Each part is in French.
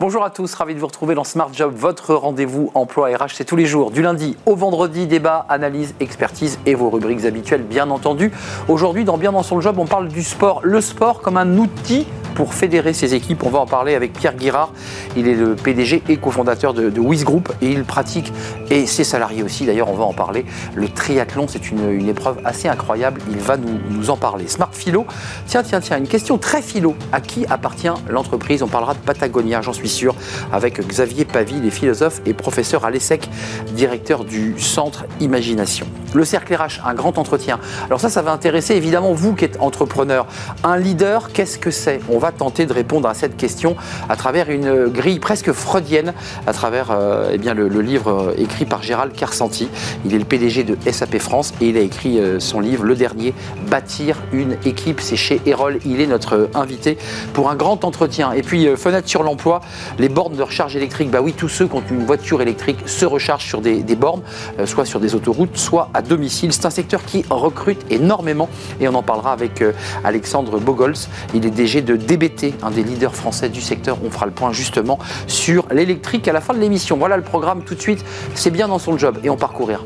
Bonjour à tous, ravi de vous retrouver dans Smart Job, votre rendez-vous emploi RH. C'est tous les jours, du lundi au vendredi, débat, analyse, expertise et vos rubriques habituelles, bien entendu. Aujourd'hui, dans Bien dans son job, on parle du sport. Le sport comme un outil pour fédérer ses équipes. On va en parler avec Pierre Guirard. Il est le PDG et cofondateur de, de Wiz Group et il pratique, et ses salariés aussi d'ailleurs, on va en parler. Le triathlon, c'est une, épreuve assez incroyable. Il va nous, en parler. Smart Philo, tiens, tiens, tiens, une question très philo. À qui appartient l'entreprise? On parlera de Patagonia, j'en suis sûr, avec Xavier Pavie, les philosophes et professeur à l'ESSEC, directeur du Centre Imagination. Le cercle RH, un grand entretien. Alors ça, ça va intéresser évidemment vous qui êtes entrepreneur. Un leader, qu'est-ce que c'est? On va tenter de répondre à cette question à travers une grille presque freudienne, à travers euh, eh bien, le, livre écrit par Gérald Carsanti. Il est le PDG de SAP France et il a écrit euh, son livre, le dernier, Bâtir une équipe. C'est chez Erol. Il est notre invité pour un grand entretien. Et puis, euh, fenêtre sur l'emploi, les bornes de recharge électrique. Bah oui, tous ceux qui ont une voiture électrique se rechargent sur des, bornes, soit sur des autoroutes, soit à domicile. C'est un secteur qui recrute énormément et on en parlera avec Alexandre Bogols. Il est DG de DBT, un des leaders français du secteur. On fera le point justement sur l'électrique à la fin de l'émission. Voilà le programme tout de suite. C'est bien dans son job et on parcourir.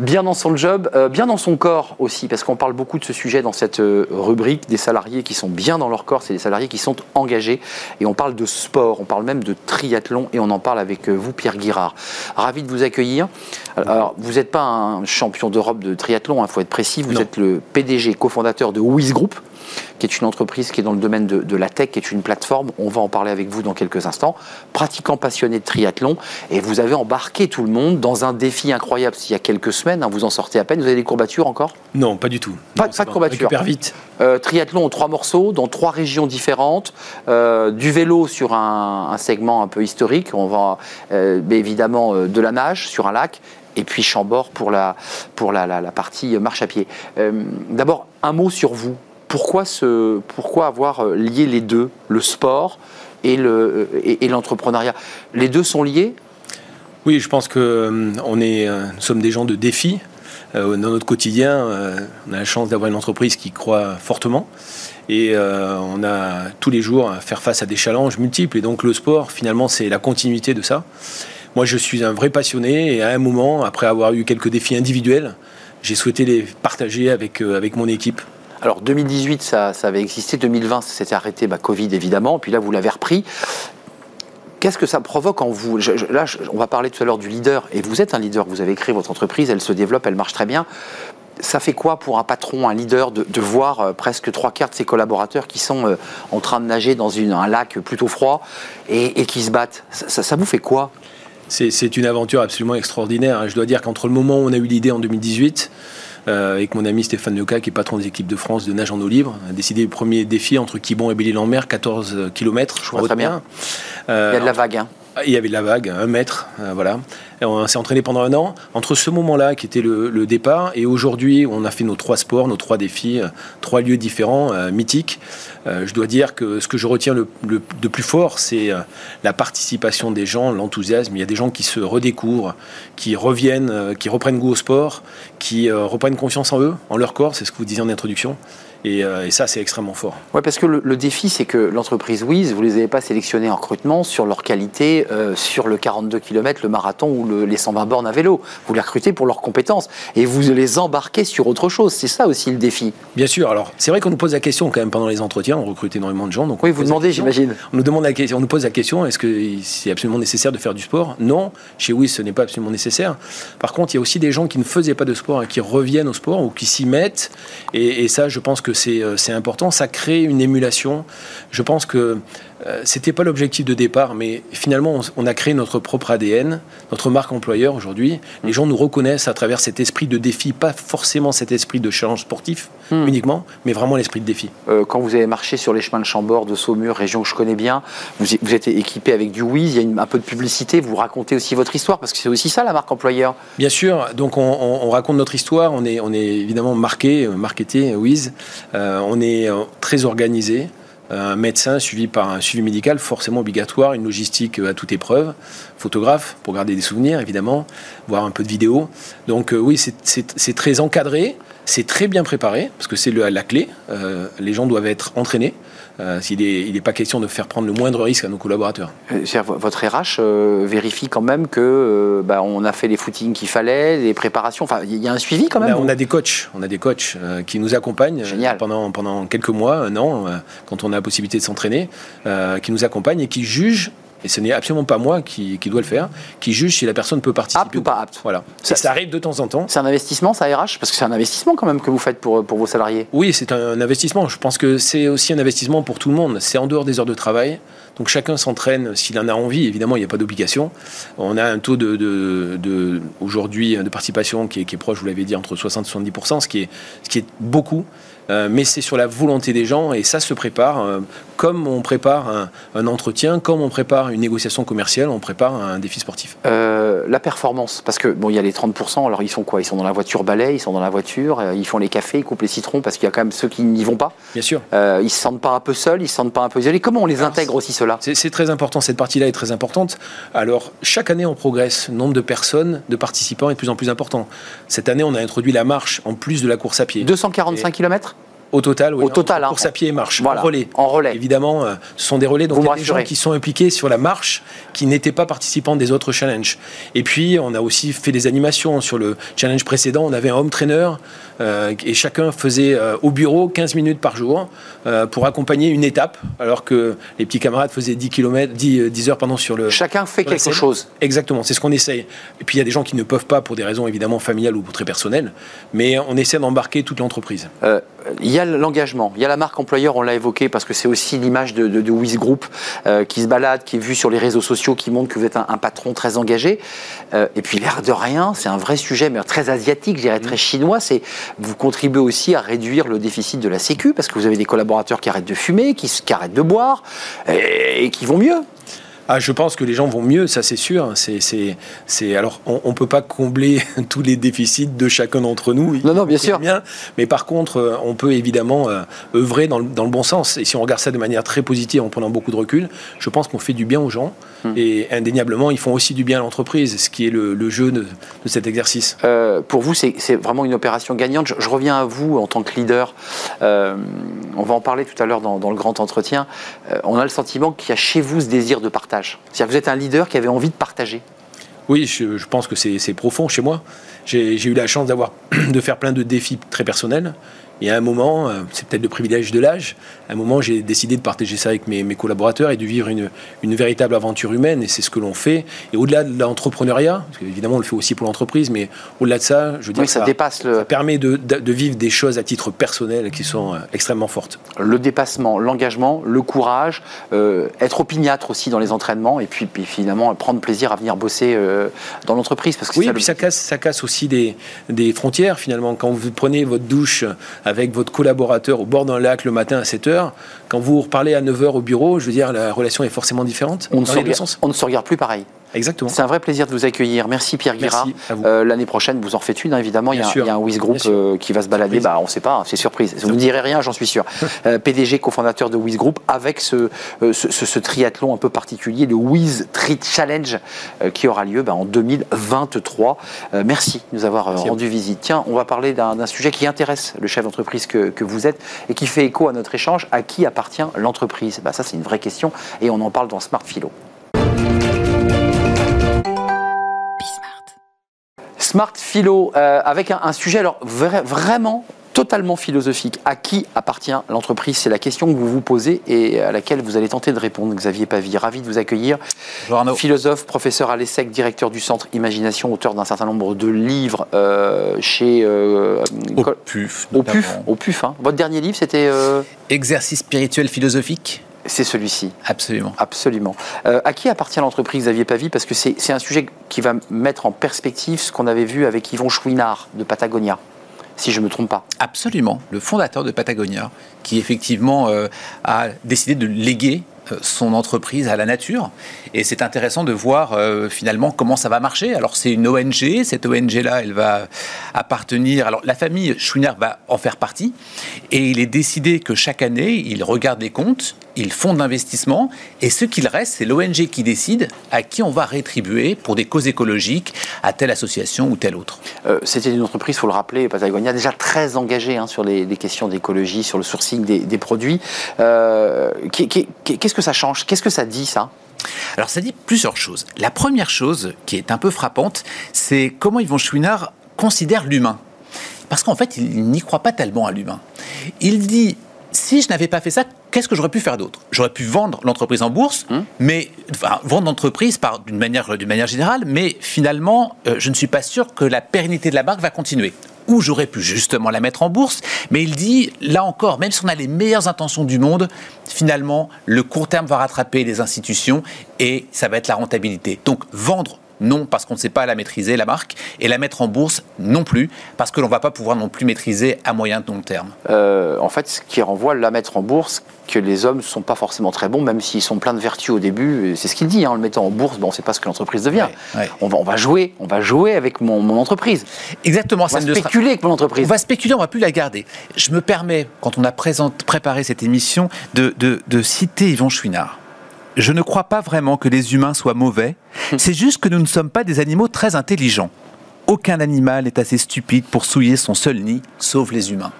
Bien dans son job, euh, bien dans son corps aussi, parce qu'on parle beaucoup de ce sujet dans cette euh, rubrique, des salariés qui sont bien dans leur corps, c'est des salariés qui sont engagés, et on parle de sport, on parle même de triathlon, et on en parle avec euh, vous, Pierre Guirard. Ravi de vous accueillir. Alors, vous n'êtes pas un champion d'Europe de triathlon, il hein, faut être précis, vous êtes le PDG, cofondateur de Wiz Group, qui est une entreprise qui est dans le domaine de, la tech, qui est une plateforme. On va en parler avec vous dans quelques instants. Pratiquant passionné de triathlon, et vous avez embarqué tout le monde dans un défi incroyable. Il y a quelques semaines, hein, vous en sortez à peine. Vous avez des courbatures encore? Non, pas du tout. Pas, de courbatures. Super vite. Euh, triathlon en trois morceaux, dans trois régions différentes. Euh, du vélo sur un, segment un peu historique. On va euh, évidemment de la nage sur un lac et puis Chambord pour la, pour la, la partie marche à pied. D'abord, un mot sur vous pourquoi, pourquoi avoir euh, lié les deux, le sport et l'entrepreneuriat et, Les deux sont liés? Oui, je pense que euh, on est, euh, nous sommes des gens de défi. dans notre quotidien, on a la chance d'avoir une entreprise qui croit fortement et on a tous les jours à faire face à des challenges multiples. Et donc le sport, finalement, c'est la continuité de ça. Moi, je suis un vrai passionné et à un moment, après avoir eu quelques défis individuels, j'ai souhaité les partager avec, avec mon équipe. Alors 2018, ça, avait existé, 2020, ça s'était arrêté, bah, Covid évidemment, puis là vous l'avez repris. Qu'est-ce que ça provoque en vous? Là, on va parler tout à l'heure du leader, et vous êtes un leader, vous avez créé votre entreprise, elle se développe, elle marche très bien. Ça fait quoi pour un patron, un leader, de, voir euh, presque trois quarts de ses collaborateurs qui sont euh, en train de nager dans un lac plutôt froid et, qui se battent? Ça, ça, vous fait quoi? C'est une aventure absolument extraordinaire. Je dois dire qu'entre le moment où on a eu l'idée en 2018, euh, avec mon ami Stéphane Leca, qui est patron des équipes de France de nage en eau libre. On a décidé le premier défi entre Quibon et Belle-Île-en-Mer, 14 km. Je crois très bien. Il y a de la vague. Hein. Il y avait de la vague, un mètre, euh, voilà. On s'est entraîné pendant un an. Entre ce moment-là, qui était le, départ, et aujourd'hui, on a fait nos trois sports, nos trois défis, euh, trois lieux différents, mythiques. je dois dire que ce que je retiens le, de plus fort, c'est la participation des gens, l'enthousiasme. Il y a des gens qui se redécouvrent, qui reviennent, qui reprennent goût au sport, qui reprennent confiance en eux, en leur corps. C'est ce que vous disiez en introduction. Euh, et, ça, c'est extrêmement fort. Oui, parce que le, défi, c'est que l'entreprise Wiz, vous ne les avez pas sélectionnés en recrutement sur leur qualité, euh, sur le 42 km, le marathon ou les 120 bornes à vélo. Vous les recrutez pour leurs compétences et vous les embarquez sur autre chose. C'est ça aussi le défi. Bien sûr. Alors, c'est vrai qu'on nous pose la question quand même pendant les entretiens. On recrute énormément de gens. Donc oui, vous demandez, j'imagine. On nous demande la question, on nous pose la question est-ce que c'est absolument nécessaire de faire du sport? Non. Chez Wiz, ce n'est pas absolument nécessaire. Par contre, il y a aussi des gens qui ne faisaient pas de sport et qui reviennent au sport ou qui s'y mettent. Et, et ça, je pense que c'est euh, important ça crée une émulation. Je pense que euh, c'était pas l'objectif de départ, mais finalement, on, a créé notre propre ADN, notre marque employeur aujourd'hui. Les gens nous reconnaissent à travers cet esprit de défi, pas forcément cet esprit de challenge sportif hmm. uniquement, mais vraiment l'esprit de défi. Euh, quand vous avez marché sur les chemins de Chambord, de Saumur, région que je connais bien, vous, vous êtes équipé avec du Wiz, il y a un peu de publicité, vous racontez aussi votre histoire, parce que c'est aussi ça la marque employeur. Bien sûr, donc on, raconte notre histoire, on est, on est évidemment marqué, marketé, Wiz, euh, on est très organisé un médecin suivi par un suivi médical forcément obligatoire, une logistique à toute épreuve, photographe pour garder des souvenirs évidemment, voir un peu de vidéo. Donc oui, c'est très encadré, c'est très bien préparé, parce que c'est la clé. les gens doivent être entraînés. Euh, il n'est pas question de faire prendre le moindre risque à nos collaborateurs. Euh, votre RH euh, vérifie quand même que bah, on a fait les footings qu'il fallait, les préparations. Enfin, il y a un suivi quand même. On a, des coachs, on a des coachs qui nous accompagnent pendant pendant quelques mois, un an, quand on a la possibilité de s'entraîner, qui nous accompagnent et qui jugent et ce n'est absolument pas moi qui, dois le faire, qui juge si la personne peut participer. Apte ou pas apte. Voilà. Ça, ça, arrive de temps en temps. C'est un investissement, ça RH Parce que c'est un investissement quand même que vous faites pour, pour vos salariés. Oui, c'est un investissement. Je pense que c'est aussi un investissement pour tout le monde. C'est en dehors des heures de travail. Donc chacun s'entraîne s'il en a envie. Évidemment, il n'y a pas d'obligation. On a un taux de, de, aujourd'hui de participation qui est, qui est proche, vous l'avez dit, entre 60 et 70 ce qui est, ce qui est beaucoup. Euh, mais c'est sur la volonté des gens et ça se prépare euh, comme on prépare un, entretien, comme on prépare une négociation commerciale, on prépare un défi sportif. Euh, la performance, parce que bon, il y a les 30%, alors ils sont quoi? Ils sont dans la voiture balai, ils sont dans la voiture, ils font les cafés, ils coupent les citrons, parce qu'il y a quand même ceux qui n'y vont pas. Bien sûr. ils se sentent pas un peu seuls, ils se sentent pas un peu isolés. Comment on les intègre aussi cela C'est très important, cette partie-là est très importante. Alors chaque année on progresse, le nombre de personnes, de participants est de plus en plus important. Cette année on a introduit la marche en plus de la course à pied. 245 km au total, oui. Au total, hein. Course à pied et marche. En relais. En relais. Évidemment, euh, ce sont des relais. Donc, il y a des gens qui sont impliqués sur la marche, qui n'étaient pas participants des autres challenges. Et puis, on a aussi fait des animations. Sur le challenge précédent, on avait un home trainer euh, et chacun faisait euh, au bureau 15 minutes par jour pour accompagner une étape, alors que les petits camarades faisaient 10 km, 10, heures pendant sur le. Chacun fait quelque chose. Exactement, c'est ce qu'on essaye. Et puis, il y a des gens qui ne peuvent pas pour des raisons évidemment familiales ou très personnelles, mais on essaie d'embarquer toute l'entreprise. Il y a l'engagement, il y a la marque employeur, on l'a évoqué, parce que c'est aussi l'image de, de, de Group euh, qui se balade, qui est vue sur les réseaux sociaux, qui montre que vous êtes un, patron très engagé. Euh, et puis l'air de rien, c'est un vrai sujet, mais très asiatique, je dirais très chinois, c'est vous contribuez aussi à réduire le déficit de la Sécu, parce que vous avez des collaborateurs qui arrêtent de fumer, qui arrêtent de boire, et qui vont mieux. Ah, je pense que les gens vont mieux, ça c'est sûr. C'est, c'est, alors, on ne peut pas combler tous les déficits de chacun d'entre nous. Non, non, bien sûr. Bien, mais par contre, euh, on peut évidemment euh, œuvrer dans le, dans le, bon sens. Et si on regarde ça de manière très positive, en prenant beaucoup de recul, je pense qu'on fait du bien aux gens. Hmm. Et indéniablement, ils font aussi du bien à l'entreprise, ce qui est le, jeu de, cet exercice. Euh, pour vous, c'est, vraiment une opération gagnante. Je, reviens à vous en tant que leader. on va en parler tout à l'heure dans, dans le grand entretien. on a le sentiment qu'il y a chez vous ce désir de partage c'est-à-dire que vous êtes un leader qui avait envie de partager. Oui, je, pense que c'est profond chez moi. J'ai eu la chance d'avoir de faire plein de défis très personnels et à un moment, euh, c'est peut-être le privilège de l'âge, à un moment, j'ai décidé de partager ça avec mes, collaborateurs et de vivre une, une, véritable aventure humaine. Et c'est ce que l'on fait. Et au-delà de l'entrepreneuriat, parce qu'évidemment, on le fait aussi pour l'entreprise, mais au-delà de ça, je veux dire, ça, dépasse le... ça permet de, de, vivre des choses à titre personnel qui sont euh, extrêmement fortes. Le dépassement, l'engagement, le courage, euh, être opiniâtre aussi dans les entraînements, et puis, puis finalement prendre plaisir à venir bosser dans l'entreprise. Parce que oui, et puis ça casse, ça casse aussi des, des frontières finalement. Quand vous prenez votre douche avec votre collaborateur au bord d'un lac le matin à 7 h quand vous reparlez à 9 h au bureau, je veux dire, la relation est forcément différente. On, ne se, regarde, on ne se regarde plus pareil. Exactement. C'est un vrai plaisir de vous accueillir. Merci Pierre Guira. Euh, l'année prochaine, vous en faites une, hein, évidemment. il y, a, un Wiz Group euh, qui va se balader. Bah, on ne sait pas, hein, c'est surprise. Vous ne direz rien, j'en suis sûr. Euh, PDG, cofondateur de Wiz Group, avec ce, ce, triathlon un peu particulier, le Wiz Tri Challenge, qui aura lieu bah, en 2023. merci de nous avoir rendu visite. Tiens, on va parler d'un sujet qui intéresse le chef d'entreprise que, que, vous êtes et qui fait écho à notre échange. À qui appartient l'entreprise? Bah, Ça, c'est une vraie question et on en parle dans Smart Philo. Smart Philo, euh, avec un, sujet alors vraiment totalement philosophique. À qui appartient l'entreprise? C'est la question que vous vous posez et à laquelle vous allez tenter de répondre. Xavier Pavie, ravi de vous accueillir. Bonjour Philosophe, professeur à l'ESSEC, directeur du Centre Imagination, auteur d'un certain nombre de livres euh, chez... Euh, au PUF. Au PUF, au PUF hein. Votre dernier livre, c'était... Exercice spirituel philosophique c'est celui-ci. Absolument. Absolument. Euh, à qui appartient l'entreprise Xavier Pavie Parce que c'est un sujet qui va mettre en perspective ce qu'on avait vu avec Yvon Chouinard de Patagonia, si je ne me trompe pas. Absolument. Le fondateur de Patagonia, qui effectivement euh, a décidé de léguer son entreprise à la nature. Et c'est intéressant de voir finalement comment ça va marcher. Alors c'est une ONG, cette ONG-là, elle va appartenir. Alors la famille Chouinard va en faire partie. Et il est décidé que chaque année, il regarde les comptes, il fonde l'investissement. Et ce qu'il reste, c'est l'ONG qui décide à qui on va rétribuer pour des causes écologiques, à telle association ou telle autre. C'était une entreprise, il faut le rappeler, Patagonia, déjà très engagée hein, sur les, questions d'écologie, sur le sourcing des, produits. Euh, qu'est-ce que ça change? Qu'est-ce que ça dit, ça? Alors ça dit plusieurs choses. La première chose qui est un peu frappante, c'est comment Yvon Chouinard considère l'humain. Parce qu'en fait, il n'y croit pas tellement à l'humain. Il dit si je n'avais pas fait ça, qu'est-ce que j'aurais pu faire d'autre? J'aurais pu vendre l'entreprise en bourse, hum. mais vendre l'entreprise d'une manière, manière générale, mais finalement, euh, je ne suis pas sûr que la pérennité de la marque va continuer ou j'aurais pu justement la mettre en bourse. Mais il dit, là encore, même si on a les meilleures intentions du monde, finalement, le court terme va rattraper les institutions et ça va être la rentabilité. Donc vendre non, parce qu'on ne sait pas la maîtriser, la marque, et la mettre en bourse non plus, parce que l'on ne va pas pouvoir non plus maîtriser à moyen long terme. Euh, en fait, ce qui renvoie la mettre en bourse, que les hommes ne sont pas forcément très bons, même s'ils sont pleins de vertus au début. C'est ce qu'il dit, hein, en le mettant en bourse, bon, on ne sait pas ce que l'entreprise devient. On, va, on, va, jouer, on va jouer avec mon, entreprise. Exactement. On va spéculer avec mon entreprise. On va spéculer, on ne va plus la garder. Je me permets, quand on a préparé cette émission, de, de citer Yvon Chouinard. Je ne crois pas vraiment que les humains soient mauvais, c'est juste que nous ne sommes pas des animaux très intelligents. Aucun animal n'est assez stupide pour souiller son seul nid, sauf les humains.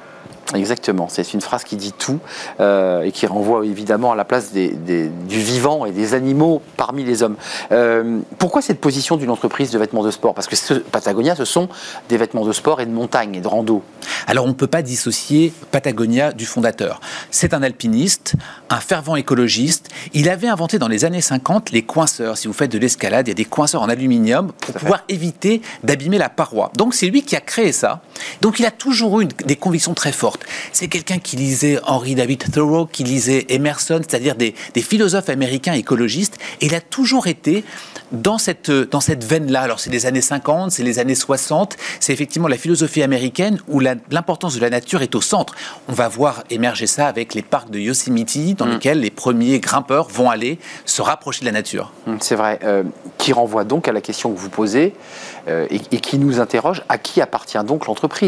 Exactement, c'est une phrase qui dit tout euh, et qui renvoie évidemment à la place du vivant et des animaux parmi les hommes. Euh, pourquoi cette position d'une entreprise de vêtements de sport? Parce que Patagonia, ce sont des vêtements de sport et de montagne et de rando. Alors on ne peut pas dissocier Patagonia du fondateur. C'est un alpiniste, un fervent écologiste. Il avait inventé dans les années 50 les coinceurs. Si vous faites de l'escalade, il y a des coinceurs en aluminium pour pouvoir éviter d'abîmer la paroi. Donc c'est lui qui a créé ça. Donc il a toujours eu des convictions très fortes. C'est quelqu'un qui lisait Henry David Thoreau, qui lisait Emerson, c'est-à-dire des, philosophes américains écologistes. Et il a toujours été dans cette, dans cette veine-là. Alors, c'est les années 50, c'est les années 60. C'est effectivement la philosophie américaine où l'importance de la nature est au centre. On va voir émerger ça avec les parcs de Yosemite, dans mm. lesquels les premiers grimpeurs vont aller se rapprocher de la nature. Mm, c'est vrai. Euh, qui renvoie donc à la question que vous posez euh, et, qui nous interroge à qui appartient donc l'entreprise?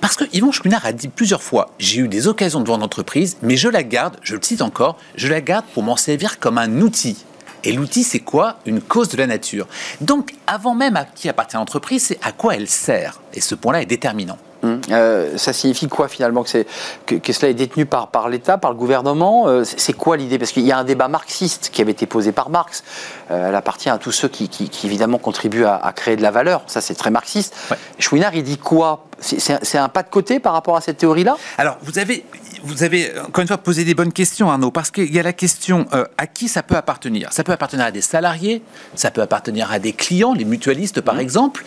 Parce que Yvon Chouinard a dit plusieurs fois j'ai eu des occasions de vendre l'entreprise, mais je la garde, je le cite encore, je la garde pour m'en servir comme un outil. Et l'outil, c'est quoi? Une cause de la nature. Donc, avant même à qui appartient l'entreprise, c'est à quoi elle sert. Et ce point-là est déterminant. Hum, euh, ça signifie quoi finalement que, que, cela est détenu par, par l'État, par le gouvernement? Euh, C'est quoi l'idée? Parce qu'il y a un débat marxiste qui avait été posé par Marx. Euh, elle appartient à tous ceux qui, évidemment contribuent à, créer de la valeur. Ça c'est très marxiste. Chouinard, il dit quoi? C'est un pas de côté par rapport à cette théorie-là? Alors vous avez, vous avez encore une fois posé des bonnes questions, Arnaud, parce qu'il y a la question à qui ça peut appartenir? Ça peut appartenir à des salariés, ça peut appartenir à des clients, les mutualistes par mmh. exemple.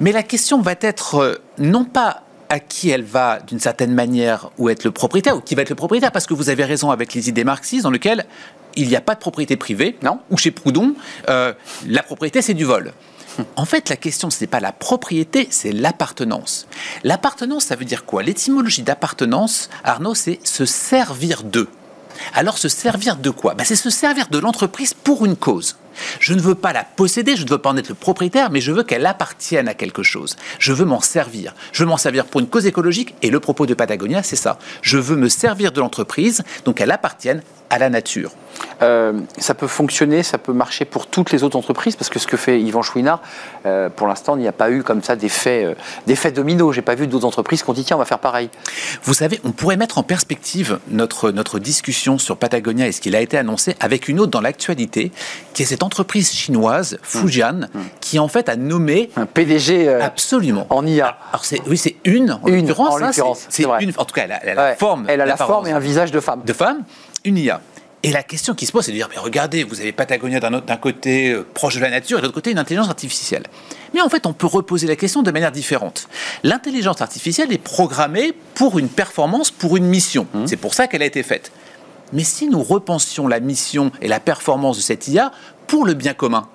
Mais la question va être non pas à qui elle va d'une certaine manière ou être le propriétaire ou qui va être le propriétaire parce que vous avez raison avec les idées marxistes dans lesquelles il n'y a pas de propriété privée non ou chez Proudhon euh, la propriété c'est du vol en fait, la question, ce n'est pas la propriété, c'est l'appartenance. L'appartenance, ça veut dire quoi? L'étymologie d'appartenance, Arnaud, c'est se servir d'eux. Alors se servir de quoi? Ben, C'est se servir de l'entreprise pour une cause. Je ne veux pas la posséder, je ne veux pas en être le propriétaire, mais je veux qu'elle appartienne à quelque chose. Je veux m'en servir. Je veux m'en servir pour une cause écologique, et le propos de Patagonia, c'est ça. Je veux me servir de l'entreprise, donc qu'elle appartienne à la nature. Euh, ça peut fonctionner, ça peut marcher pour toutes les autres entreprises, parce que ce que fait Yvan Chouinard, euh, pour l'instant, il n'y a pas eu comme ça d'effet euh, domino. J'ai pas vu d'autres entreprises qui ont dit tiens, on va faire pareil. Vous savez, on pourrait mettre en perspective notre, notre discussion sur Patagonia et ce qu'il a été annoncé avec une autre dans l'actualité, qui est cette entreprise chinoise, Fujian, mmh. Mmh. qui en fait a nommé un PDG euh, absolument en IA. Alors c'est oui, c'est une en une, l'occurrence. Hein, c'est une. En tout cas, elle a, la forme. Elle a la forme et un visage de femme. De femme, une IA. Et la question qui se pose, c'est de dire, mais regardez, vous avez Patagonia d'un côté euh, proche de la nature et de l'autre côté une intelligence artificielle. Mais en fait, on peut reposer la question de manière différente. L'intelligence artificielle est programmée pour une performance, pour une mission. Mmh. C'est pour ça qu'elle a été faite. Mais si nous repensions la mission et la performance de cette IA pour le bien commun,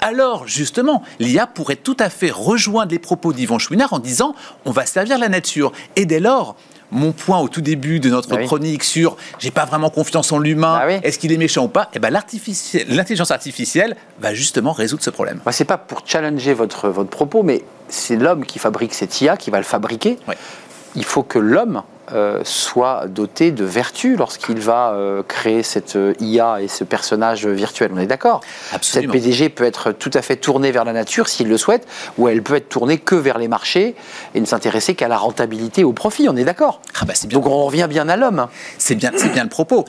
alors justement, l'IA pourrait tout à fait rejoindre les propos d'Yvon Chouinard en disant on va servir la nature. Et dès lors, mon point au tout début de notre Ah oui. chronique sur j'ai pas vraiment confiance en l'humain, Ah oui. est-ce qu'il est méchant ou pas? Eh ben l'intelligence artificielle va justement résoudre ce problème. C'est pas pour challenger votre, votre propos, mais c'est l'homme qui fabrique cette IA, qui va le fabriquer. Il faut que l'homme euh, soit doté de vertus lorsqu'il va euh, créer cette euh, IA et ce personnage virtuel. On est d'accord? Cette. PDG peut être tout à fait tournée vers la nature s'il le souhaite, ou elle peut être tournée que vers les marchés et ne s'intéresser qu'à la rentabilité, au profit. On est d'accord? Ah bah c'est. Donc on revient bien à l'homme. C'est bien, c'est bien le propos.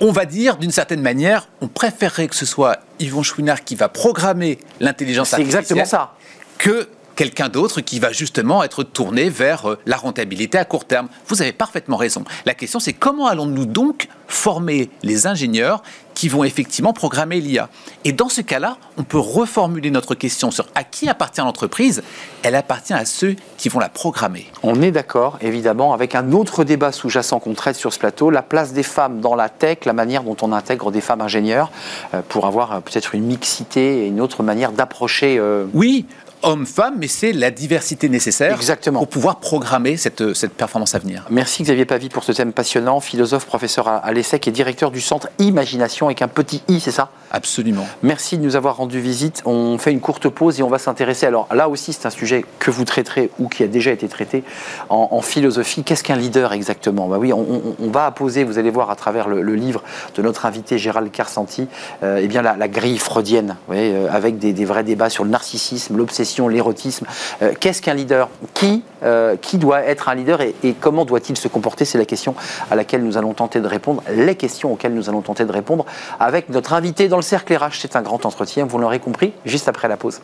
On va dire, d'une certaine manière, on préférerait que ce soit Yvon Chouinard qui va programmer l'intelligence C'est artificielle exactement ça. que quelqu'un d'autre qui va justement être tourné vers euh, la rentabilité à court terme. Vous avez parfaitement raison. La question, c'est comment allons-nous donc former les ingénieurs qui vont effectivement programmer l'IA Et dans ce cas-là, on peut reformuler notre question sur à qui appartient l'entreprise Elle appartient à ceux qui vont la programmer. On est d'accord, évidemment, avec un autre débat sous-jacent qu'on traite sur ce plateau, la place des femmes dans la tech, la manière dont on intègre des femmes ingénieurs euh, pour avoir euh, peut-être une mixité et une autre manière d'approcher. euh, Oui, homme-femme, mais c'est la diversité nécessaire Exactement. pour pouvoir programmer cette, cette performance à venir. Merci Xavier Pavie pour ce thème passionnant, philosophe, professeur à, à l'ESSEC et directeur du centre Imagination avec un petit i, c'est ça? Absolument. Merci de nous avoir rendu visite. On fait une courte pause et on va s'intéresser. Alors là aussi, c'est un sujet que vous traiterez ou qui a déjà été traité en, en philosophie. Qu'est-ce qu'un leader exactement? Bah oui, on, on- on va apposer, vous allez voir à travers le, le livre de notre invité Gérald Carsanti, euh, eh bien la, la grille freudienne, vous voyez, euh, avec des, des vrais débats sur le narcissisme, l'obsession, l'érotisme. Euh, Qu'est-ce qu'un leader? Qui euh, qui doit être un leader et, et comment doit-il se comporter? C'est la question à laquelle nous allons tenter de répondre, les questions auxquelles nous allons tenter de répondre avec notre invité dans le cercle RH. C'est un grand entretien, vous l'aurez compris, juste après la pause.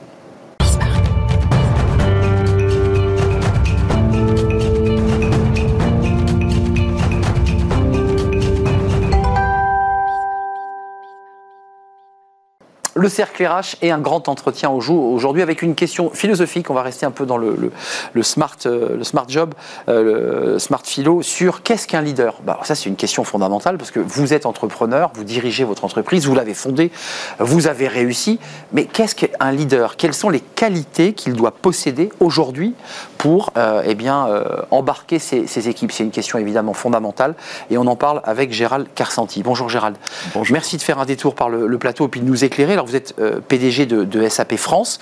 Le cercle RH est un grand entretien au jour- aujourd'hui avec une question philosophique. On va rester un peu dans le, le- le smart, euh, le smart job, euh, le smart philo sur qu'est-ce qu'un leader? Bah, ça, c'est une question fondamentale parce que vous êtes entrepreneur, vous dirigez votre entreprise, vous l'avez fondée, vous avez réussi. Mais qu'est-ce qu'un leader? Quelles sont les qualités qu'il doit posséder aujourd'hui pour euh, eh bien, euh, embarquer ses, ses équipes? C'est une question évidemment fondamentale et on en parle avec Gérald Carsanti. Bonjour Gérald. Bonjour. Merci de faire un détour par le, le plateau et puis de nous éclairer. Alors vous êtes euh, PDG de, de SAP France.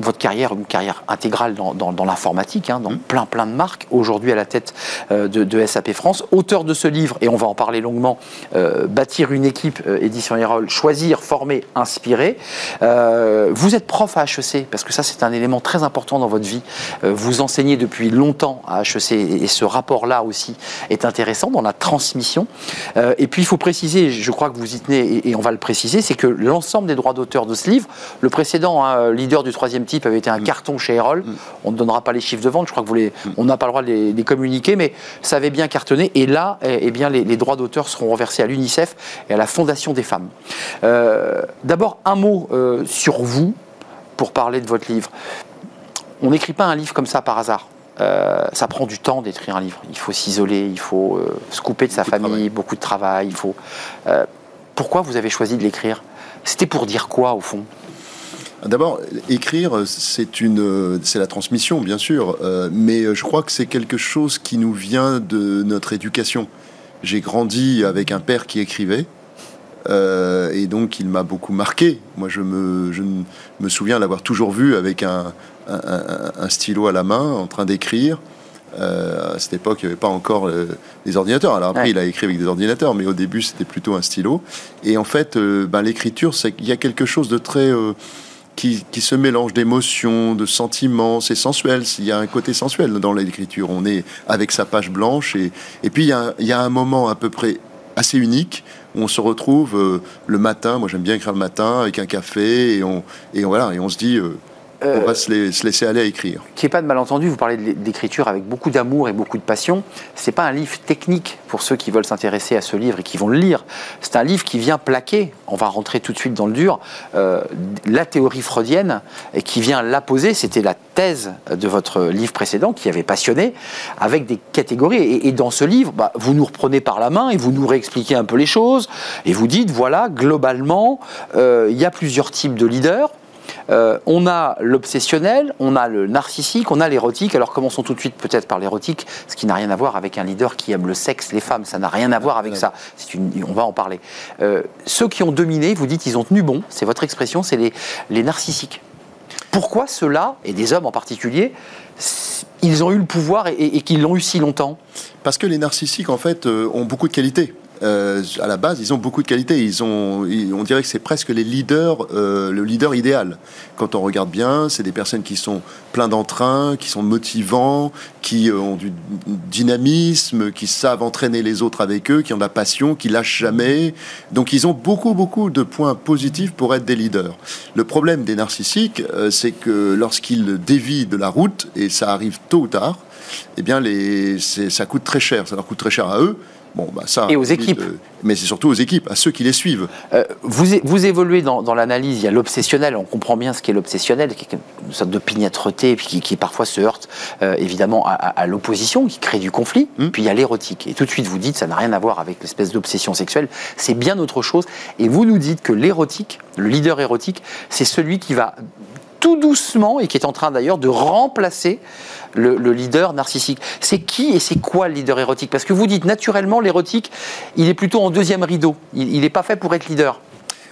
Votre carrière, une carrière intégrale dans, dans- dans l'informatique, hein, dans plein plein de marques, aujourd'hui à la tête euh, de, de SAP France, auteur de ce livre, et on va en parler longuement, euh, Bâtir une équipe, euh, édition Erol, choisir, former, inspirer. Euh, vous êtes prof à HEC, parce que ça c'est un élément très important dans votre vie. Vous enseignez depuis longtemps à HEC, et, et ce rapport-là aussi est intéressant dans la transmission. Et puis il faut préciser, je crois que vous y tenez, et, et on va le préciser, c'est que l'ensemble des droits d'auteur de ce livre, le précédent, hein, leader du troisième type, avait été un carton chez Erol. On ne donnera pas les chiffres de vente, je crois que vous les, on n'a pas le droit de les, les communiquer, mais ça avait bien cartonné. Et là, eh, eh bien, les, les droits d'auteur seront reversés à l'UNICEF et à la Fondation des femmes. Euh, D'abord, un mot euh, sur vous pour parler de votre livre. On n'écrit pas un livre comme ça par hasard. Euh, ça prend du temps d'écrire un livre. Il faut s'isoler, il faut euh, se couper de sa Beaucoup famille, beaucoup de travail. Il faut. Euh, pourquoi vous avez choisi de l'écrire? C'était pour dire quoi au fond? D'abord, écrire, c'est une, c'est la transmission, bien sûr, euh, mais je crois que c'est quelque chose qui nous vient de notre éducation. J'ai grandi avec un père qui écrivait, euh, et donc il m'a beaucoup marqué. Moi, je me, je me souviens l'avoir toujours vu avec un, un- un- un stylo à la main, en train d'écrire. Euh, à cette époque, il n'y avait pas encore euh, les ordinateurs. Alors après, Ouais. il a écrit avec des ordinateurs, mais au début, c'était plutôt un stylo. Et en fait, euh, ben, l'écriture, c'est qu'il y a quelque chose de très euh, qui, qui se mélange d'émotions, de sentiments. C'est sensuel. Il y a un côté sensuel dans l'écriture. On est avec sa page blanche et, et puis il y, a, un moment à peu près assez unique où on se retrouve euh, le matin. Moi, j'aime bien écrire le matin avec un café et on et voilà et on se dit. euh, on va se, la- se laisser aller à écrire. Qu'il n'y ait pas de malentendu, vous parlez d'écriture avec beaucoup d'amour et beaucoup de passion. C'est pas un livre technique pour ceux qui veulent s'intéresser à ce livre et qui vont le lire. C'est un livre qui vient plaquer, on va rentrer tout de suite dans le dur, euh, la théorie freudienne et qui vient la poser. C'était la thèse de votre livre précédent qui avait passionné, avec des catégories. Et, et dans ce livre, bah, vous nous reprenez par la main et vous nous réexpliquez un peu les choses et vous dites voilà, globalement, euh, il y a plusieurs types de leaders. Euh, on a l'obsessionnel, on a le narcissique, on a l'érotique. Alors commençons tout de suite peut-être par l'érotique, ce qui n'a rien à voir avec un leader qui aime le sexe, les femmes. Ça n'a rien à voir avec ça. Une, on va en parler. Euh, ceux qui ont dominé, vous dites, ils ont tenu bon. C'est votre expression, c'est les, les narcissiques. Pourquoi ceux-là, et des hommes en particulier, ils ont eu le pouvoir et, et qu'ils l'ont eu si longtemps? Parce que les narcissiques, en fait, euh, ont beaucoup de qualités. Euh, à la base, ils ont beaucoup de qualités. Ils ont, on dirait que c'est presque les leaders, euh, le leader idéal. Quand on regarde bien, c'est des personnes qui sont pleins d'entrain, qui sont motivants, qui euh, ont du dynamisme, qui savent entraîner les autres avec eux, qui ont de la passion, qui lâchent jamais. Donc, ils ont beaucoup, beaucoup de points positifs pour être des leaders. Le problème des narcissiques, c'est que lorsqu'ils dévient de la route, et ça arrive tôt ou tard, eh bien, ça coûte très cher. Ça leur coûte très cher à eux Bon, bah ça, et aux équipes. mais c'est surtout aux équipes, à ceux qui les suivent. Euh, vous, vous évoluez dans, l'analyse, il y a l'obsessionnel, on comprend bien ce qu'est l'obsessionnel, qui est une sorte d'opiniâtreté, qui, qui, parfois se heurte euh, évidemment à, l'opposition, qui crée du conflit, hmm. puis il y a l'érotique. Et tout de suite, vous dites, ça n'a rien à voir avec l'espèce d'obsession sexuelle, c'est bien autre chose. Et vous nous dites que l'érotique, le leader érotique, c'est celui qui va tout doucement, et qui est en train d'ailleurs de remplacer le, leader narcissique. C'est qui et c'est quoi le leader érotique? Parce que vous dites naturellement, l'érotique, il est plutôt en deuxième rideau. Il n'est pas fait pour être leader.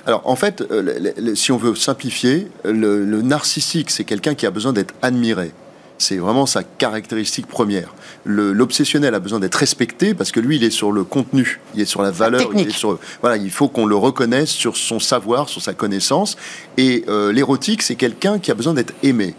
Alors en fait, euh, si on veut simplifier, le, narcissique, c'est quelqu'un qui a besoin d'être admiré. C'est vraiment sa caractéristique première. L'obsessionnel a besoin d'être respecté parce que lui, il est sur le contenu, il est sur la valeur, il est sur voilà, il faut qu'on le reconnaisse sur son savoir, sur sa connaissance. Et euh, l'érotique, c'est quelqu'un qui a besoin d'être aimé.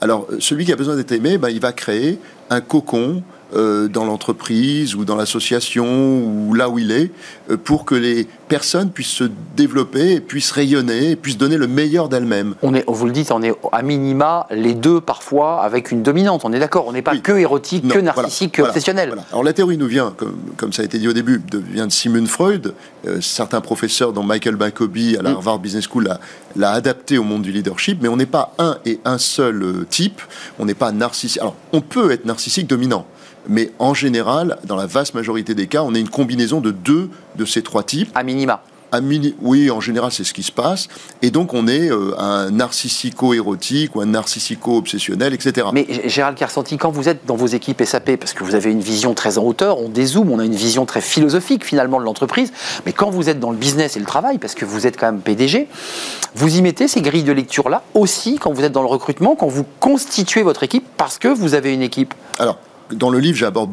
Alors, celui qui a besoin d'être aimé, ben, il va créer un cocon euh, dans l'entreprise ou dans l'association ou là où il est, euh, pour que les personnes puissent se développer, puissent rayonner, puissent donner le meilleur d'elles-mêmes. On est, vous le dites, on est à minima les deux parfois avec une dominante. On est d'accord. On n'est pas que érotique, que narcissique, que obsessionnel. Alors la théorie nous vient, comme, ça a été dit au début, de, vient de Sigmund Freud. Euh, certains professeurs, dont Michael Bacoby à la mm. Harvard Business School, l'a adapté au monde du leadership. Mais on n'est pas un et un seul type. On n'est pas narcissique. Alors on peut être narcissique dominant mais en général, dans la vaste majorité des cas, on a une combinaison de deux de ces trois types. À minima. À mini... Oui, en général, c'est ce qui se passe. Et donc, on est euh, un narcissico-érotique ou un narcissico-obsessionnel, etc. Mais Gérald Carsanti, quand vous êtes dans vos équipes SAP, parce que vous avez une vision très en hauteur, on dézoome, on a une vision très philosophique finalement de l'entreprise, mais quand vous êtes dans le business et le travail, parce que vous êtes quand même PDG, vous y mettez ces grilles de lecture-là aussi quand vous êtes dans le recrutement, quand vous constituez votre équipe, parce que vous avez une équipe? Alors, dans le livre, j'aborde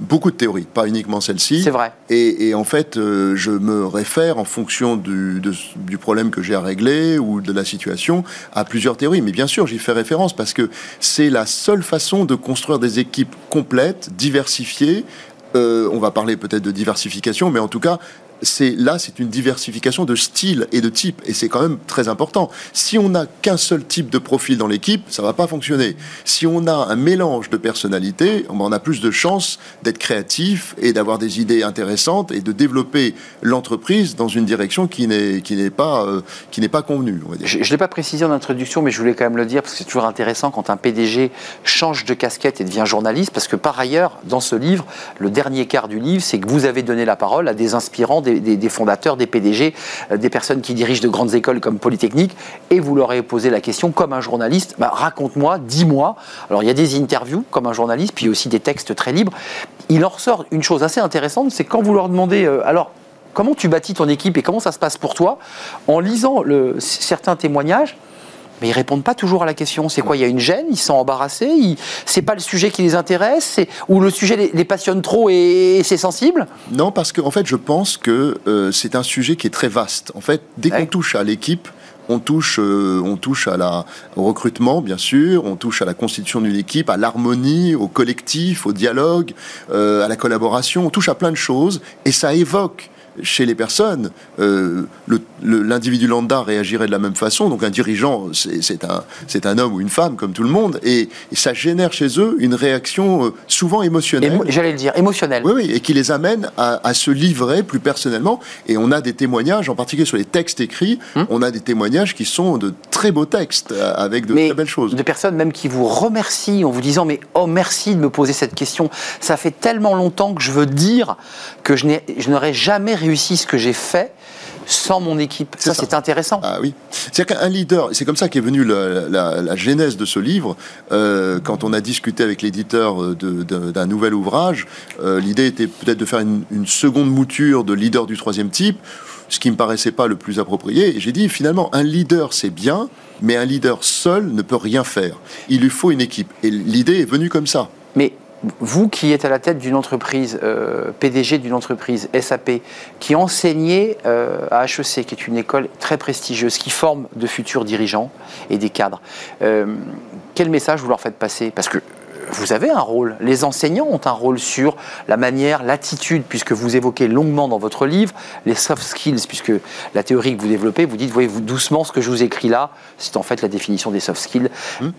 beaucoup de théories, pas uniquement celle-ci. C'est vrai. Et, en fait, euh, je me réfère en fonction du, du problème que j'ai à régler ou de la situation à plusieurs théories. Mais bien sûr, j'y fais référence parce que c'est la seule façon de construire des équipes complètes, diversifiées. Euh, on va parler peut-être de diversification, mais en tout cas, c'est là, c'est une diversification de style et de type, et c'est quand même très important. Si on n'a qu'un seul type de profil dans l'équipe, ça va pas fonctionner. Si on a un mélange de personnalités, on a plus de chances d'être créatif et d'avoir des idées intéressantes et de développer l'entreprise dans une direction qui n'est euh, pas convenue. Je, ne l'ai pas précisé en introduction, mais je voulais quand même le dire parce que c'est toujours intéressant quand un PDG change de casquette et devient journaliste, parce que par ailleurs, dans ce livre, le dernier quart du livre, c'est que vous avez donné la parole à des inspirants fondateurs, des PDG, euh, des personnes qui dirigent de grandes écoles comme Polytechnique, et vous leur avez posé la question comme un journaliste, bah, raconte-moi, dis-moi. Alors il y a des interviews comme un journaliste, puis aussi des textes très libres. Il en ressort une chose assez intéressante, c'est quand vous leur demandez, euh, alors comment tu bâtis ton équipe et comment ça se passe pour toi, en lisant certains témoignages, mais ils répondent pas toujours à la question. C'est quoi Il y a une gêne, ils sont embarrassés, ils... c'est pas le sujet qui les intéresse, ou le sujet les, passionne trop et, c'est sensible? Non, parce qu'en en fait, je pense que euh, c'est un sujet qui est très vaste. En fait, dès qu'on touche à l'équipe, on touche, euh, on touche à la, au recrutement, bien sûr, on touche à la constitution d'une équipe, à l'harmonie, au collectif, au dialogue, euh, à la collaboration, on touche à plein de choses, et ça évoque chez les personnes, euh, l'individu lambda réagirait de la même façon. Donc un dirigeant, c'est un, un homme ou une femme comme tout le monde, et, ça génère chez eux une réaction euh, souvent émotionnelle. J'allais le dire, émotionnelle. Oui, oui, et qui les amène à, se livrer plus personnellement. Et on a des témoignages, en particulier sur les textes écrits, hum. on a des témoignages qui sont de très beaux textes euh, avec de très belles choses. De personnes même qui vous remercient en vous disant mais oh merci de me poser cette question. Ça fait tellement longtemps que je veux dire que je n'aurais jamais réussi ce que j'ai fait sans mon équipe. Ça, ça. c'est intéressant. Ah oui. C'est qu'un leader, c'est comme ça qu'est venue la, la- la genèse de ce livre. Euh, quand on a discuté avec l'éditeur euh, d'un nouvel ouvrage, euh, l'idée était peut-être de faire une, une seconde mouture de leader du troisième type, ce qui me paraissait pas le plus approprié. Et j'ai dit finalement, un leader c'est bien, mais un leader seul ne peut rien faire. Il lui faut une équipe. Et l'idée est venue comme ça. Mais vous qui êtes à la tête d'une entreprise, euh, PDG d'une entreprise SAP, qui enseignait euh, à HEC, qui est une école très prestigieuse, qui forme de futurs dirigeants et des cadres, euh, quel message vous leur faites passer? Parce que vous avez un rôle, les enseignants ont un rôle sur la manière, l'attitude, puisque vous évoquez longuement dans votre livre les soft skills, puisque la théorie que vous développez, vous dites, voyez-vous doucement ce que je vous écris là, c'est en fait la définition des soft skills. Hmm.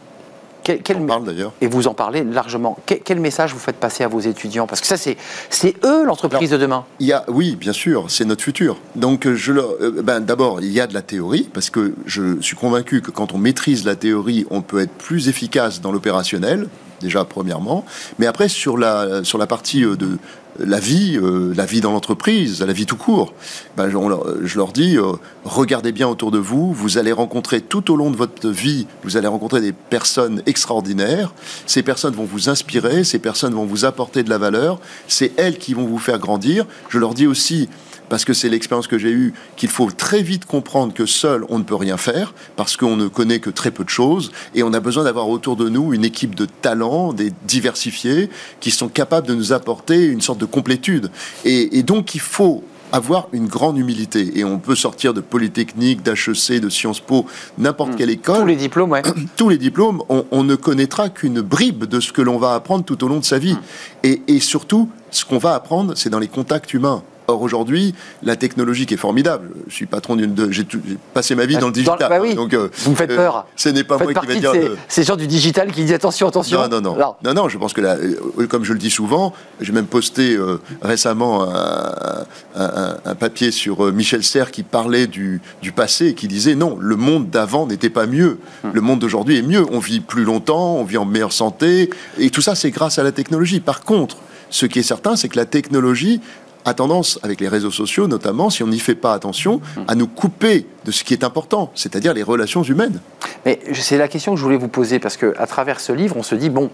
Quel- quel- On parle d'ailleurs. et vous en parlez largement. Quel, quel message vous faites passer à vos étudiants? Parce que ça, c'est, c'est eux l'entreprise de demain. Il y a, oui, bien sûr, c'est notre futur. Donc, euh, je euh, ben, d'abord, il y a de la théorie, parce que je suis convaincu que quand on maîtrise la théorie, on peut être plus efficace dans l'opérationnel, déjà premièrement. Mais après, sur la, sur la partie euh, de la vie, euh, la vie dans l'entreprise, la vie tout court, ben, je, leur dis, euh, regardez bien autour de vous, vous allez rencontrer tout au long de votre vie, vous allez rencontrer des personnes extraordinaires. Ces personnes vont vous inspirer, ces personnes vont vous apporter de la valeur, c'est elles qui vont vous faire grandir. Je leur dis aussi, parce que c'est l'expérience que j'ai eue, qu'il faut très vite comprendre que seul on ne peut rien faire, parce qu'on ne connaît que très peu de choses, et on a besoin d'avoir autour de nous une équipe de talents, des diversifiés, qui sont capables de nous apporter une sorte de complétude. Et, et donc il faut avoir une grande humilité. Et on peut sortir de Polytechnique, d'HEC, de Sciences Po, n'importe quelle école Tous les diplômes, ouais. tous les diplômes, on, on ne connaîtra qu'une bribe de ce que l'on va apprendre tout au long de sa vie. Et, et surtout, ce qu'on va apprendre, c'est dans les contacts humains. Or aujourd'hui, la technologie qui est formidable. Je suis patron d'une, de- j'ai passé ma vie dans le digital. bah oui. donc euh, Vous me faites euh, peur. ce n'est pas Vous moi qui vais dire. de euh, ces, gens du digital qui disent attention, attention. non, non, non, non, non, je pense que là, comme je le dis souvent, j'ai même posté euh, récemment un, un- papier sur Michel Serres qui parlait du, du passé et qui disait non, le monde d'avant n'était pas mieux. Le monde d'aujourd'hui est mieux. On vit plus longtemps, on vit en meilleure santé, et tout ça, c'est grâce à la technologie. Par contre, ce qui est certain, c'est que la technologie a tendance, avec les réseaux sociaux notamment, si on n'y fait pas attention, à nous couper de ce qui est important, c'est-à-dire les relations humaines. Mais c'est la question que je voulais vous poser parce que à travers ce livre, on se dit bon.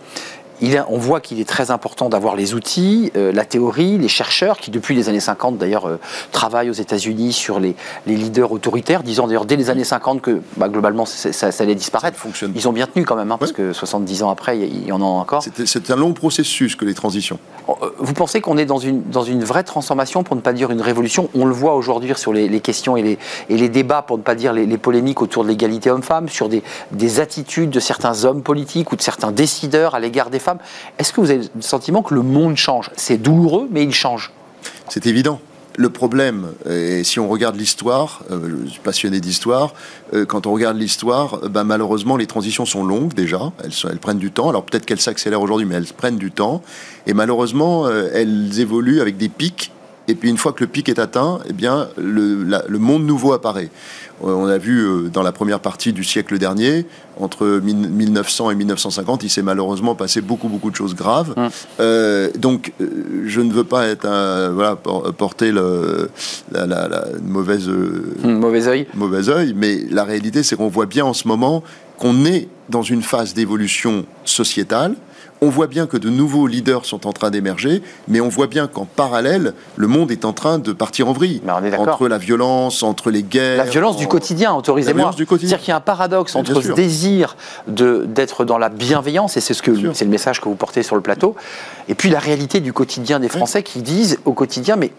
Il a- on voit qu'il est très important d'avoir les outils, euh, la théorie, les chercheurs qui, depuis les années 50, d'ailleurs, euh, travaillent aux États-Unis sur les, les leaders autoritaires, disant d'ailleurs dès les années 50 que bah, globalement ça, ça- ça allait disparaître. Ça. Ils ont bien tenu quand même, hein, parce Ouais. que 70 ans après, il y en a encore. C'est- un long processus que les transitions. Euh, Vous pensez qu'on est dans une, dans une vraie transformation, pour ne pas dire une révolution? On le voit aujourd'hui sur les, les questions et les, et les débats, pour ne pas dire les, les polémiques autour de l'égalité homme-femme, sur des, des attitudes de certains hommes politiques ou de certains décideurs à l'égard des Est-ce que vous avez le sentiment que le monde change? C'est douloureux, mais il change. C'est évident. Le problème, et si on regarde l'histoire, euh, je suis passionné d'histoire, euh, quand on regarde l'histoire, euh, ben, malheureusement les transitions sont longues déjà, elles, prennent du temps, alors peut-être qu'elles s'accélèrent aujourd'hui, mais elles prennent du temps, et malheureusement elles évoluent avec des pics, et puis une fois que le pic est atteint, eh bien le, la- le monde nouveau apparaît. Euh, On a vu euh, dans la première partie du siècle dernier, entre mille- 1900 et 1950, il s'est malheureusement passé beaucoup beaucoup de choses graves. Hum. Euh, donc, je ne veux pas être un, voilà por- porter le, la, la- mauvaise Hum, mauvais œil. mauvais œil, mais la réalité, c'est qu'on voit bien en ce moment qu'on est dans une phase d'évolution sociétale. On voit bien que de nouveaux leaders sont en train d'émerger, mais on voit bien qu'en parallèle, le monde est en train de partir en vrille. Mais on est d'accord. entre la violence, entre les guerres. La violence du en- quotidien, autorisez-moi. C'est-à-dire qu'il y a un paradoxe entre ce désir d'être dans la bienveillance, et c'est ce que Bien sûr. c'est le message que vous portez sur le plateau, et puis la réalité du quotidien des Français qui disent au quotidien, mais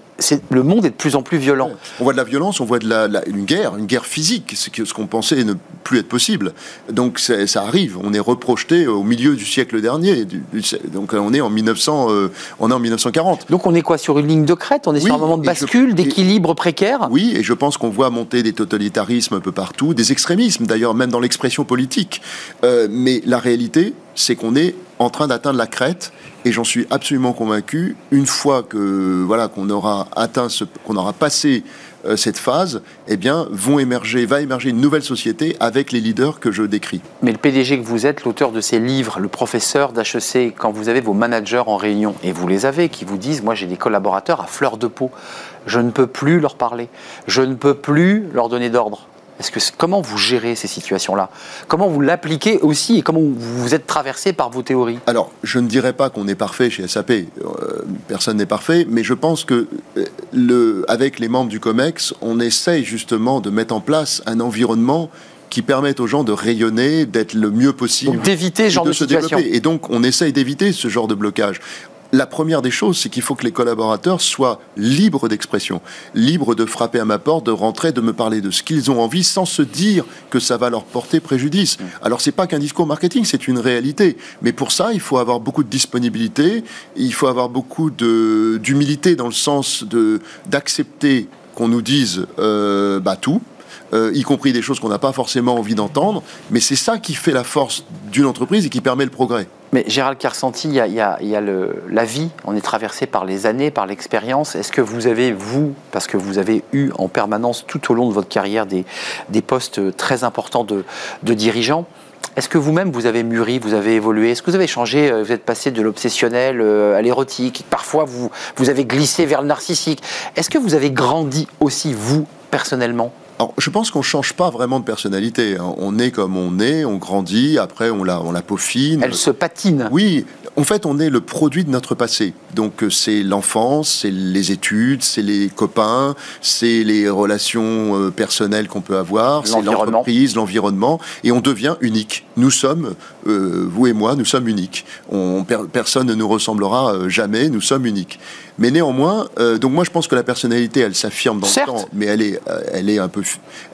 le monde est de plus en plus violent. On voit de la violence, on voit de la, la- une guerre, une guerre physique, ce qu'on pensait ne plus être possible. Donc ça arrive, on est reprojeté au milieu du siècle dernier. du- du- donc on est en 1900, euh, on est en 1940. Donc on est quoi sur une ligne de crête? On est Oui, sur un moment de bascule, d'équilibre précaire? Oui, et je pense qu'on voit monter des totalitarismes un peu partout, des extrémismes d'ailleurs, même dans l'expression politique. Euh, mais la réalité, c'est qu'on est en train d'atteindre la crête et j'en suis absolument convaincu. Une fois que voilà qu'on aura atteint, qu'on aura passé euh, cette phase, eh bien, va émerger une nouvelle société avec les leaders que je décris. Mais le PDG que vous êtes, l'auteur de ces livres, le professeur d'HEC, quand vous avez vos managers en réunion, et vous les avez, qui vous disent, moi j'ai des collaborateurs à fleur de peau, je ne peux plus leur parler, je ne peux plus leur donner d'ordre. Est-ce que comment vous gérez ces situations-là? Comment vous l'appliquez aussi et comment vous êtes traversé par vos théories? Alors, je ne dirais pas qu'on est parfait chez SAP. Euh, personne n'est parfait, mais je pense que euh, le, avec les membres du COMEX, on essaye justement de mettre en place un environnement qui permette aux gens de rayonner, d'être le mieux possible. D'éviter ce genre de, de se situation. Développer. Et donc, on essaye d'éviter ce genre de blocage la première des choses, c'est qu'il faut que les collaborateurs soient libres d'expression, libres de frapper à ma porte, de rentrer, de me parler de ce qu'ils ont envie, sans se dire que ça va leur porter préjudice. Mm. Alors c'est pas qu'un discours marketing, c'est une réalité. Mais pour ça, il faut avoir beaucoup de disponibilité, il faut avoir beaucoup d'humilité dans le sens d'accepter qu'on nous dise euh, bah, tout, euh, y compris des choses qu'on n'a pas forcément envie d'entendre. Mais c'est ça qui fait la force d'une entreprise et qui permet le progrès. Mais Gérald Carsanti, il y a, y a, la vie, on est traversé par les années, par l'expérience. Est-ce que vous avez, vous, parce que vous avez eu en permanence tout au long de votre carrière des, des postes très importants de, de dirigeants, est-ce que vous-même, vous avez mûri, vous avez évolué? Est-ce que vous avez changé euh, Vous êtes passé de l'obsessionnel euh, à l'érotique? Parfois, vous, vous avez glissé vers le narcissique. Est-ce que vous avez grandi aussi, vous, personnellement? Alors, je pense qu'on change pas vraiment de personnalité. Hein. On est comme on est, on grandit, après on la, on la peaufine. Elle se patine. Oui, en fait, on est le produit de notre passé. Donc, euh, c'est l'enfance, c'est les études, c'est les copains, c'est les relations euh, personnelles qu'on peut avoir, c'est l'entreprise, l'environnement, et on devient unique. Nous sommes, euh, vous et moi, nous sommes uniques. On, personne ne nous ressemblera jamais, nous sommes uniques. Mais néanmoins, donc moi je pense que la personnalité, elle s'affirme dans Certes. le temps, mais elle est, elle est un peu.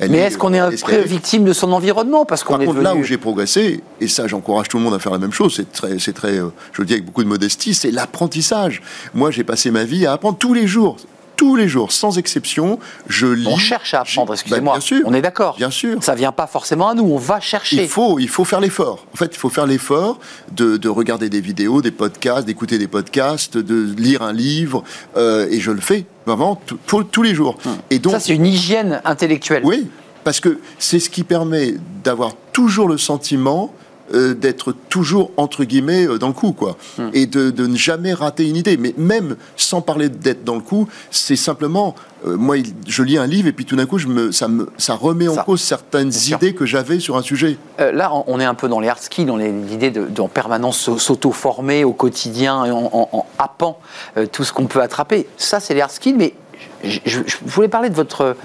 Elle mais est-ce qu'on est un peu victime de son environnement parce qu'on est contre, là où j'ai progressé, et ça j'encourage tout le monde à faire la même chose, c'est très, c'est très je le dis avec beaucoup de modestie, c'est l'apprentissage. Moi, j'ai passé ma vie à apprendre tous les jours tous les jours, sans exception, je lis. On cherche à apprendre, excusez-moi. Bah, on est d'accord. Bien sûr. Ça vient pas forcément à nous, on va chercher. Il faut, il faut faire l'effort. En fait, il faut faire l'effort de, de, regarder des vidéos, des podcasts, d'écouter des podcasts, de lire un livre, euh, et je le fais vraiment tous les jours. Hum. Et donc, ça, c'est une hygiène intellectuelle. Oui, parce que c'est ce qui permet d'avoir toujours le sentiment euh, d'être toujours entre guillemets euh, dans le coup, quoi, hmm. et de, ne jamais rater une idée. Mais même sans parler d'être dans le coup, c'est simplement euh, moi, je lis un livre et puis tout d'un coup, je me, ça, me, ça remet en cause certaines idées que j'avais sur un sujet. là, on est un peu dans les hard skills, dans l'idée d'en permanence s'auto-former au quotidien, en, en, en happant tout ce qu'on peut attraper. Ça, c'est les hard skills, mais je, je voulais parler de votre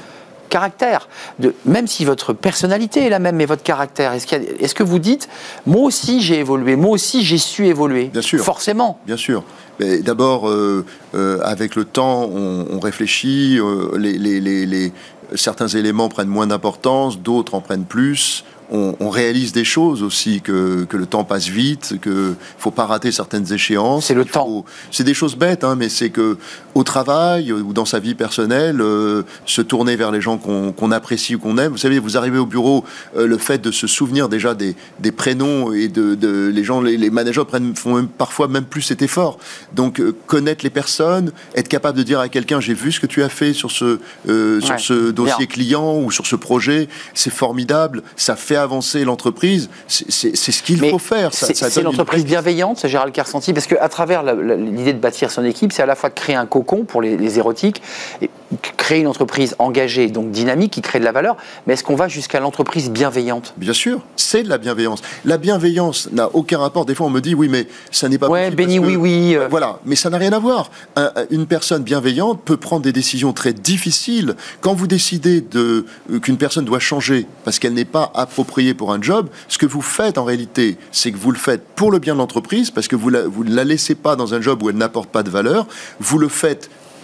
caractère. De, même si votre personnalité est la même, mais votre caractère, est-ce, est que vous dites, moi aussi j'ai évolué, moi aussi j'ai su évoluer Bien sûr. Forcément? Bien sûr. D'abord, euh, euh, avec le temps, on, réfléchit, euh, les, les, les, certains éléments prennent moins d'importance, d'autres en prennent plus on, réalise des choses aussi, que, le temps passe vite, qu'il faut pas rater certaines échéances. C'est le temps. C'est des choses bêtes, hein, mais c'est que au travail ou dans sa vie personnelle, euh, se tourner vers les gens qu'on apprécie ou qu'on aime. Vous savez, vous arrivez au bureau, euh, le fait de se souvenir déjà des, prénoms et de, les gens, les, managers prennent, font parfois même plus cet effort. Donc euh, connaître les personnes, être capable de dire à quelqu'un j'ai vu ce que tu as fait sur ce sur ce dossier client ou sur ce projet, c'est formidable, ça fait avancer l'entreprise, c'est ce qu'il faut faire. C'est l'entreprise bienveillante, c'est Gérald Carsanti, parce qu'à travers l'idée de bâtir son équipe, c'est à la fois de créer un cocon pour les, érotiques, et créer une entreprise engagée, donc dynamique, qui crée de la valeur, mais est-ce qu'on va jusqu'à l'entreprise bienveillante? Bien sûr, c'est de la bienveillance. La bienveillance n'a aucun rapport. Des fois, on me dit, oui, mais ça n'est pas ouais, béni, oui, oui. Euh. Voilà, mais ça n'a rien à voir. une personne bienveillante peut prendre des décisions très difficiles. Quand vous décidez euh, qu'une personne doit changer parce qu'elle n'est pas appropriée, pour un job, ce que vous faites en réalité, c'est que vous le faites pour le bien de l'entreprise, parce que vous, la, vous ne la laissez pas dans un job où elle n'apporte pas de valeur, vous le faites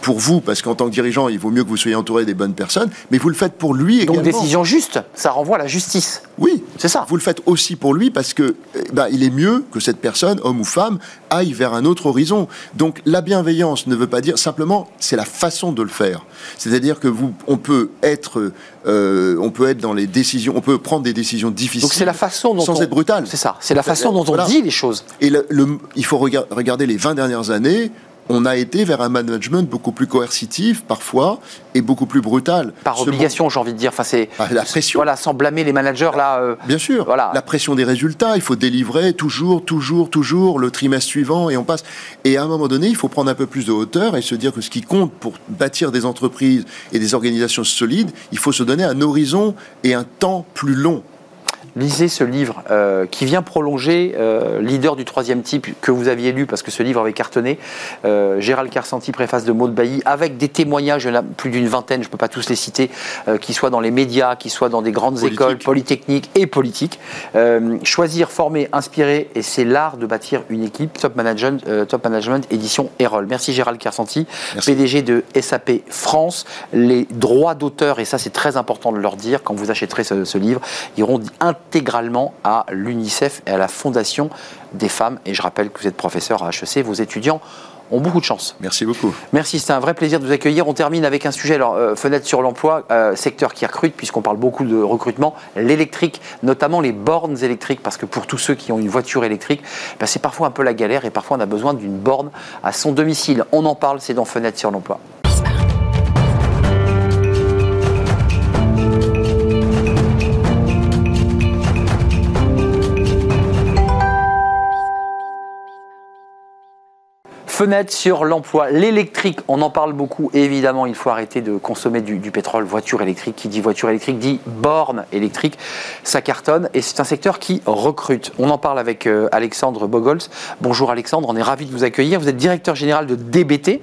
pour vous, parce qu'en tant que dirigeant, il vaut mieux que vous soyez entouré des bonnes personnes, mais vous le faites pour lui également. Donc décision juste, ça renvoie à la justice. Oui, c'est ça. Vous le faites aussi pour lui parce que eh ben, il est mieux que cette personne, homme ou femme, aille vers un autre horizon. Donc la bienveillance ne veut pas dire simplement, c'est la façon de le faire. C'est-à-dire que vous, on peut être, euh, on peut être dans les décisions, on peut prendre des décisions difficiles. Donc c'est la façon dont sans on, être brutal. C'est ça. C'est la façon dont on dit les choses. Et le, il faut regarder les 20 dernières années on a été vers un management beaucoup plus coercitif parfois et beaucoup plus brutal. Par obligation, j'ai envie de dire. Enfin, c'est ah, la pression. Voilà, sans blâmer les managers là. Euh, Bien sûr. Voilà. La pression des résultats. Il faut délivrer toujours, toujours, toujours le trimestre suivant et on passe. Et à un moment donné, il faut prendre un peu plus de hauteur et se dire que ce qui compte pour bâtir des entreprises et des organisations solides, il faut se donner un horizon et un temps plus long lisez ce livre euh, qui vient prolonger euh, Leader du troisième type que vous aviez lu parce que ce livre avait cartonné. Euh, Gérald Carsanti, préface de Maud Bailly, avec des témoignages, il y en a plus d'une vingtaine, je ne peux pas tous les citer, qui soient dans les médias, qui soient dans des grandes écoles polytechniques et politiques. choisir, former, inspirer, et c'est l'art de bâtir une équipe. Top Management, Top Management édition Erol. Merci Gérald Carsanti, PDG de SAP France. Les droits d'auteur, et ça c'est très important de leur dire quand vous achèterez ce, ce livre, iront intégralement à l'UNICEF et à la Fondation des femmes. Et je rappelle que vous êtes professeur à HEC, vos étudiants ont beaucoup de chance. Merci beaucoup. Merci, c'était un vrai plaisir de vous accueillir. On termine avec un sujet, alors euh, fenêtre sur l'emploi, euh, secteur qui recrute, puisqu'on parle beaucoup de recrutement, l'électrique, notamment les bornes électriques, parce que pour tous ceux qui ont une voiture électrique, ben, c'est parfois un peu la galère et parfois on a besoin d'une borne à son domicile. On en parle, c'est dans fenêtre sur l'emploi. Sur l'emploi, l'électrique, on en parle beaucoup. Évidemment, il faut arrêter de consommer du, pétrole. Voiture électrique, qui dit voiture électrique dit borne électrique. Ça cartonne et c'est un secteur qui recrute. On en parle avec euh, Alexandre Bogols. Bonjour Alexandre, on est ravi de vous accueillir. Vous êtes directeur général de DBT.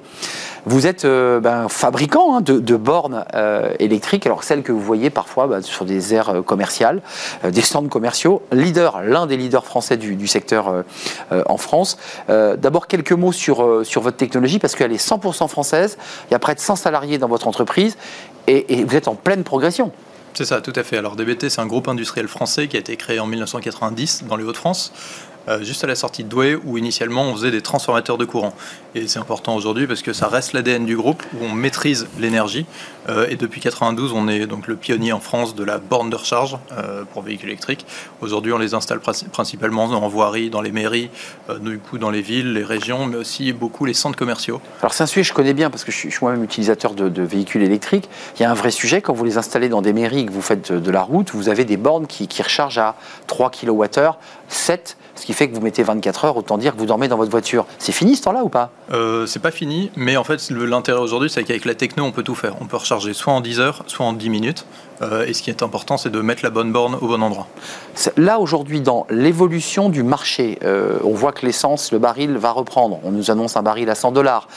Vous êtes euh, ben, fabricant hein, de, bornes euh, électriques, alors celles que vous voyez parfois ben, sur des aires euh, commerciales, des stands commerciaux, leader, l'un des leaders français du, secteur en France. D'abord quelques mots sur, votre technologie parce qu'elle est 100% française. Il y a près de 100 salariés dans votre entreprise et, et vous êtes en pleine progression. C'est ça, tout à fait. Alors DBT, c'est un groupe industriel français qui a été créé en 1990 dans les Hauts-de-France. Euh, juste à la sortie de Douai, où initialement on faisait des transformateurs de courant. Et c'est important aujourd'hui parce que ça reste l'ADN du groupe, où on maîtrise l'énergie. Euh, et depuis 92, on est donc le pionnier en France de la borne de recharge euh, pour véhicules électriques. Aujourd'hui, on les installe principalement en voirie, dans les mairies, du coup dans les villes, les régions, mais aussi beaucoup les centres commerciaux. Alors c'est un sujet que je connais bien parce que je suis, moi-même utilisateur de, véhicules électriques. Il y a un vrai sujet quand vous les installez dans des mairies, que vous faites de la route, vous avez des bornes qui, qui rechargent à 3 kWh, 7 ce qui fait que vous mettez 24 heures, autant dire que vous dormez dans votre voiture. C'est fini ce temps-là ou pas? Euh, C'est pas fini, mais en fait, l'intérêt aujourd'hui, c'est qu'avec la techno, on peut tout faire. On peut recharger soit en 10 heures, soit en 10 minutes. Euh, et ce qui est important, c'est de mettre la bonne borne au bon endroit. Là, aujourd'hui, dans l'évolution du marché, euh, on voit que l'essence, le baril va reprendre. On nous annonce un baril à 100 dollars.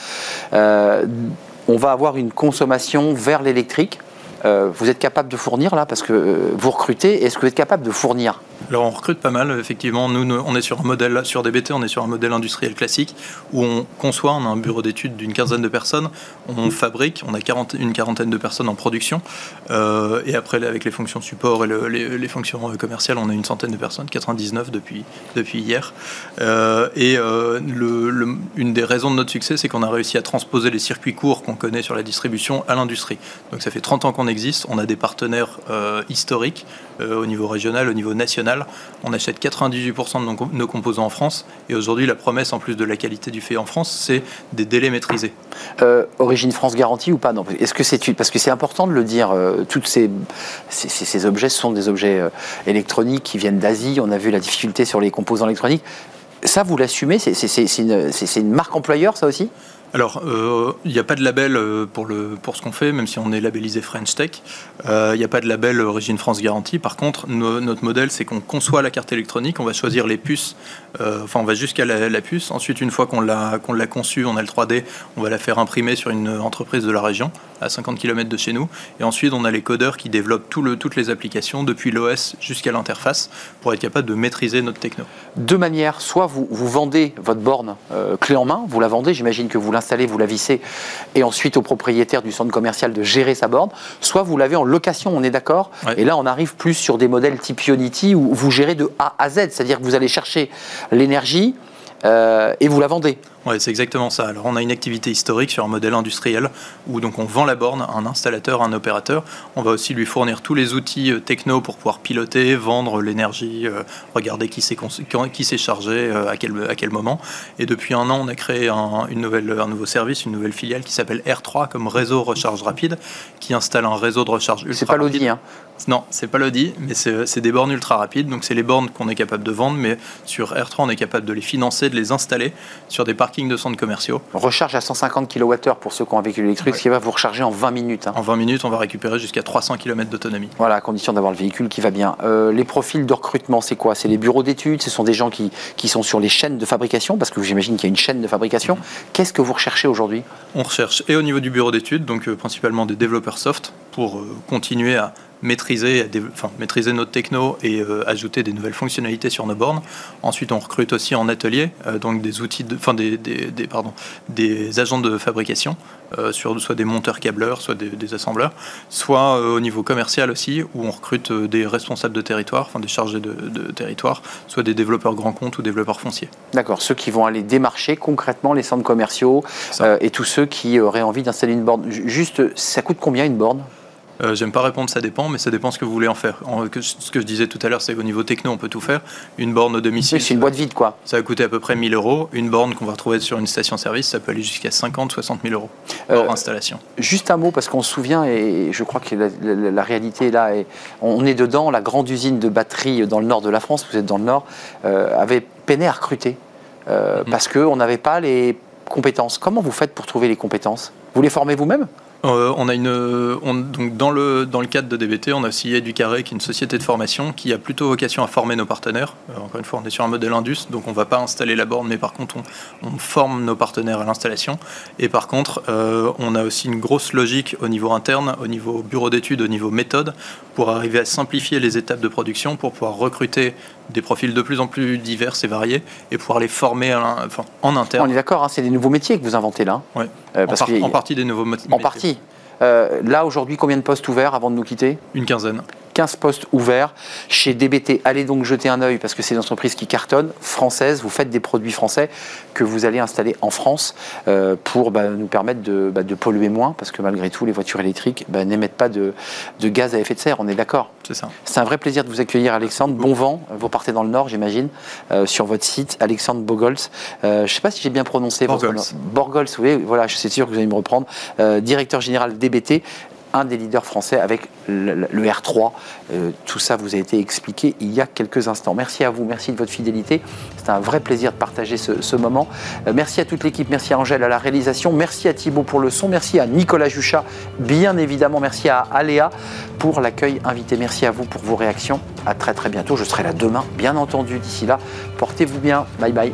on va avoir une consommation vers l'électrique. vous êtes capable de fournir là parce que vous recrutez. Est-ce que vous êtes capable de fournir? Alors on recrute pas mal, effectivement. Nous, on est sur un modèle, sur DBT, on est sur un modèle industriel classique où on conçoit, on a un bureau d'études d'une quinzaine de personnes, on fabrique, on a une quarantaine de personnes en production, euh, et après avec les fonctions support et les, fonctions euh, commerciales, on a une centaine de personnes, 99 depuis, depuis hier. Euh, et une des raisons de notre succès, c'est qu'on a réussi à transposer les circuits courts qu'on connaît sur la distribution à l'industrie. Donc ça fait 30 ans qu'on existe, on a des partenaires historiques au niveau régional, au niveau national on achète 98% de nos composants en France. Et aujourd'hui, la promesse, en plus de la qualité du fait en France, c'est des délais maîtrisés. Origine France garantie ou pas? Non. Est-ce que c'est parce que c'est important de le dire. Euh, toutes ces, objets sont des objets euh, électroniques qui viennent d'Asie. On a vu la difficulté sur les composants électroniques. Ça, vous l'assumez? C'est une, marque employeur, ça aussi? Alors, euh, il n'y a pas de label euh, pour, ce qu'on fait, même si on est labellisé French Tech. Il n'y a pas de label Origine France Garantie. Par contre, notre modèle, c'est qu'on conçoit la carte électronique, on va choisir les puces, enfin, on va jusqu'à la, puce. Ensuite, une fois qu'on l'a qu'on l'a conçue, on a le 3D, on va la faire imprimer sur une entreprise de la région, à 50 km de chez nous. Et ensuite, on a les codeurs qui développent tout le, toutes les applications, depuis l'OS jusqu'à l'interface, pour être capable de maîtriser notre techno. Deux manières. Soit vous, vous vendez votre borne clé en main, vous la vendez, j'imagine que vous l'installez vous la vissez, et ensuite au propriétaire du centre commercial de gérer sa borne, soit vous l'avez en location, on est d'accord Ouais. Et là, on arrive plus sur des modèles type Unity où vous gérez de A à Z, c'est-à-dire que vous allez chercher l'énergie euh, et vous la vendez. Ouais, c'est exactement ça. Alors, on a une activité historique sur un modèle industriel où donc on vend la borne à un installateur, à un opérateur. On va aussi lui fournir tous les outils euh, techno pour pouvoir piloter, vendre l'énergie, euh, regarder qui s'est qui chargé, euh, à quel à quel moment. Et depuis un an, on a créé un, une nouvelle, un nouveau service, une nouvelle filiale qui s'appelle R3 comme réseau recharge rapide, qui installe un réseau de recharge ultra C'est pas l'audi, hein Non, c'est pas l'Audi, mais c'est des bornes ultra rapides. Donc, c'est les bornes qu'on est capable de vendre, mais sur R3, on est capable de les financer, de les installer sur des parkings de centres commerciaux. Recharge à 150 kWh pour ceux qui ont un véhicule électrique, ce qui va vous recharger en 20 minutes. hein. En 20 minutes, on va récupérer jusqu'à 300 km d'autonomie. Voilà, à condition d'avoir le véhicule qui va bien. Euh, les profils de recrutement, c'est quoi? C'est les bureaux d'études, ce sont des gens qui, qui sont sur les chaînes de fabrication, parce que j'imagine qu'il y a une chaîne de fabrication. Qu'est-ce que vous recherchez aujourd'hui? On recherche et au niveau du bureau d'études, donc euh, principalement des développeurs soft, pour euh, continuer à maîtriser, enfin, notre techno et euh, ajouter des nouvelles fonctionnalités sur nos bornes. Ensuite, on recrute aussi en atelier, euh, donc des outils, de, enfin des, des, des- pardon, des agents de fabrication, euh, sur soit des monteurs câbleurs, soit des, des assembleurs, soit au niveau commercial aussi, où on recrute des responsables de territoire, enfin des chargés de, de territoire, soit des développeurs grands comptes ou développeurs fonciers. D'accord, ceux qui vont aller démarcher concrètement les centres commerciaux et tous ceux qui auraient envie d'installer une borne. Ju- Juste, ça coûte combien une borne? Euh, J'aime pas répondre, ça dépend, mais ça dépend ce que vous voulez en faire. En- que- ce que je disais tout à l'heure, c'est qu'au niveau techno, on peut tout faire. Une borne au domicile, C'est une boîte vide, quoi. ça va coûter à peu près 1000 euros. Une borne qu'on va retrouver sur une station-service, ça peut aller jusqu'à 50, 60 000 euros Euh, installation. Juste un mot, parce qu'on se souvient, et je crois que la, la- la réalité est là, et on est dedans, la grande usine de batterie dans le nord de la France, vous êtes dans le nord, euh, avait peiné à recruter, Mhm. parce qu'on n'avait pas les compétences. Comment vous faites pour trouver les compétences? Vous les formez vous-même? Euh, on a on- donc dans le cadre de DBT, on a aussi Educaré, qui est une société de formation qui a plutôt vocation à former nos partenaires. Euh, encore une fois, on est sur un modèle Indus, donc on va pas installer la borne, mais par contre, on, forme nos partenaires à l'installation. Et par contre, euh, on a aussi une grosse logique au niveau interne, au niveau bureau d'études, au niveau méthode, pour arriver à simplifier les étapes de production, pour pouvoir recruter des profils de plus en plus divers et variés, et pouvoir les former à l'in- enfin, en On interne. est d'accord, hein, c'est des nouveaux métiers que vous inventez là. Ouais. Euh, en, par- partie des nouveaux mot- En métiers. partie. Euh, là, aujourd'hui, combien de postes ouverts avant de nous quitter? Une quinzaine. 15 postes ouverts chez DBT. Allez donc jeter un œil parce que c'est une entreprise qui cartonne, française. Vous faites des produits français que vous allez installer en France euh, pour bah, nous permettre de, bah, de polluer moins parce que malgré tout, les voitures électriques bah, n'émettent pas de, de gaz à effet de serre. On est d'accord C'est ça. C'est un vrai plaisir de vous accueillir, Alexandre. Bon vent. Vous partez dans le Nord, j'imagine, euh, sur votre site, Alexandre Bogols. Euh, je ne sais pas si j'ai bien prononcé votre Borgols. nom. Borgols, oui, voilà, je suis sûr que vous allez me reprendre. Directeur général DBT, un des leaders français avec le, le- le R3. Euh, tout ça vous a été expliqué il y a quelques instants. Merci à vous, merci de votre fidélité. C'est un vrai plaisir de partager ce, moment. Euh, merci à toute l'équipe, merci à Angèle à la réalisation, merci à Thibaut pour le son, merci à Nicolas Juchat, bien évidemment, merci à Aléa pour l'accueil invité. Merci à vous pour vos réactions. À très très bientôt. Je serai là demain, bien entendu. D'ici là, portez-vous bien. Bye bye.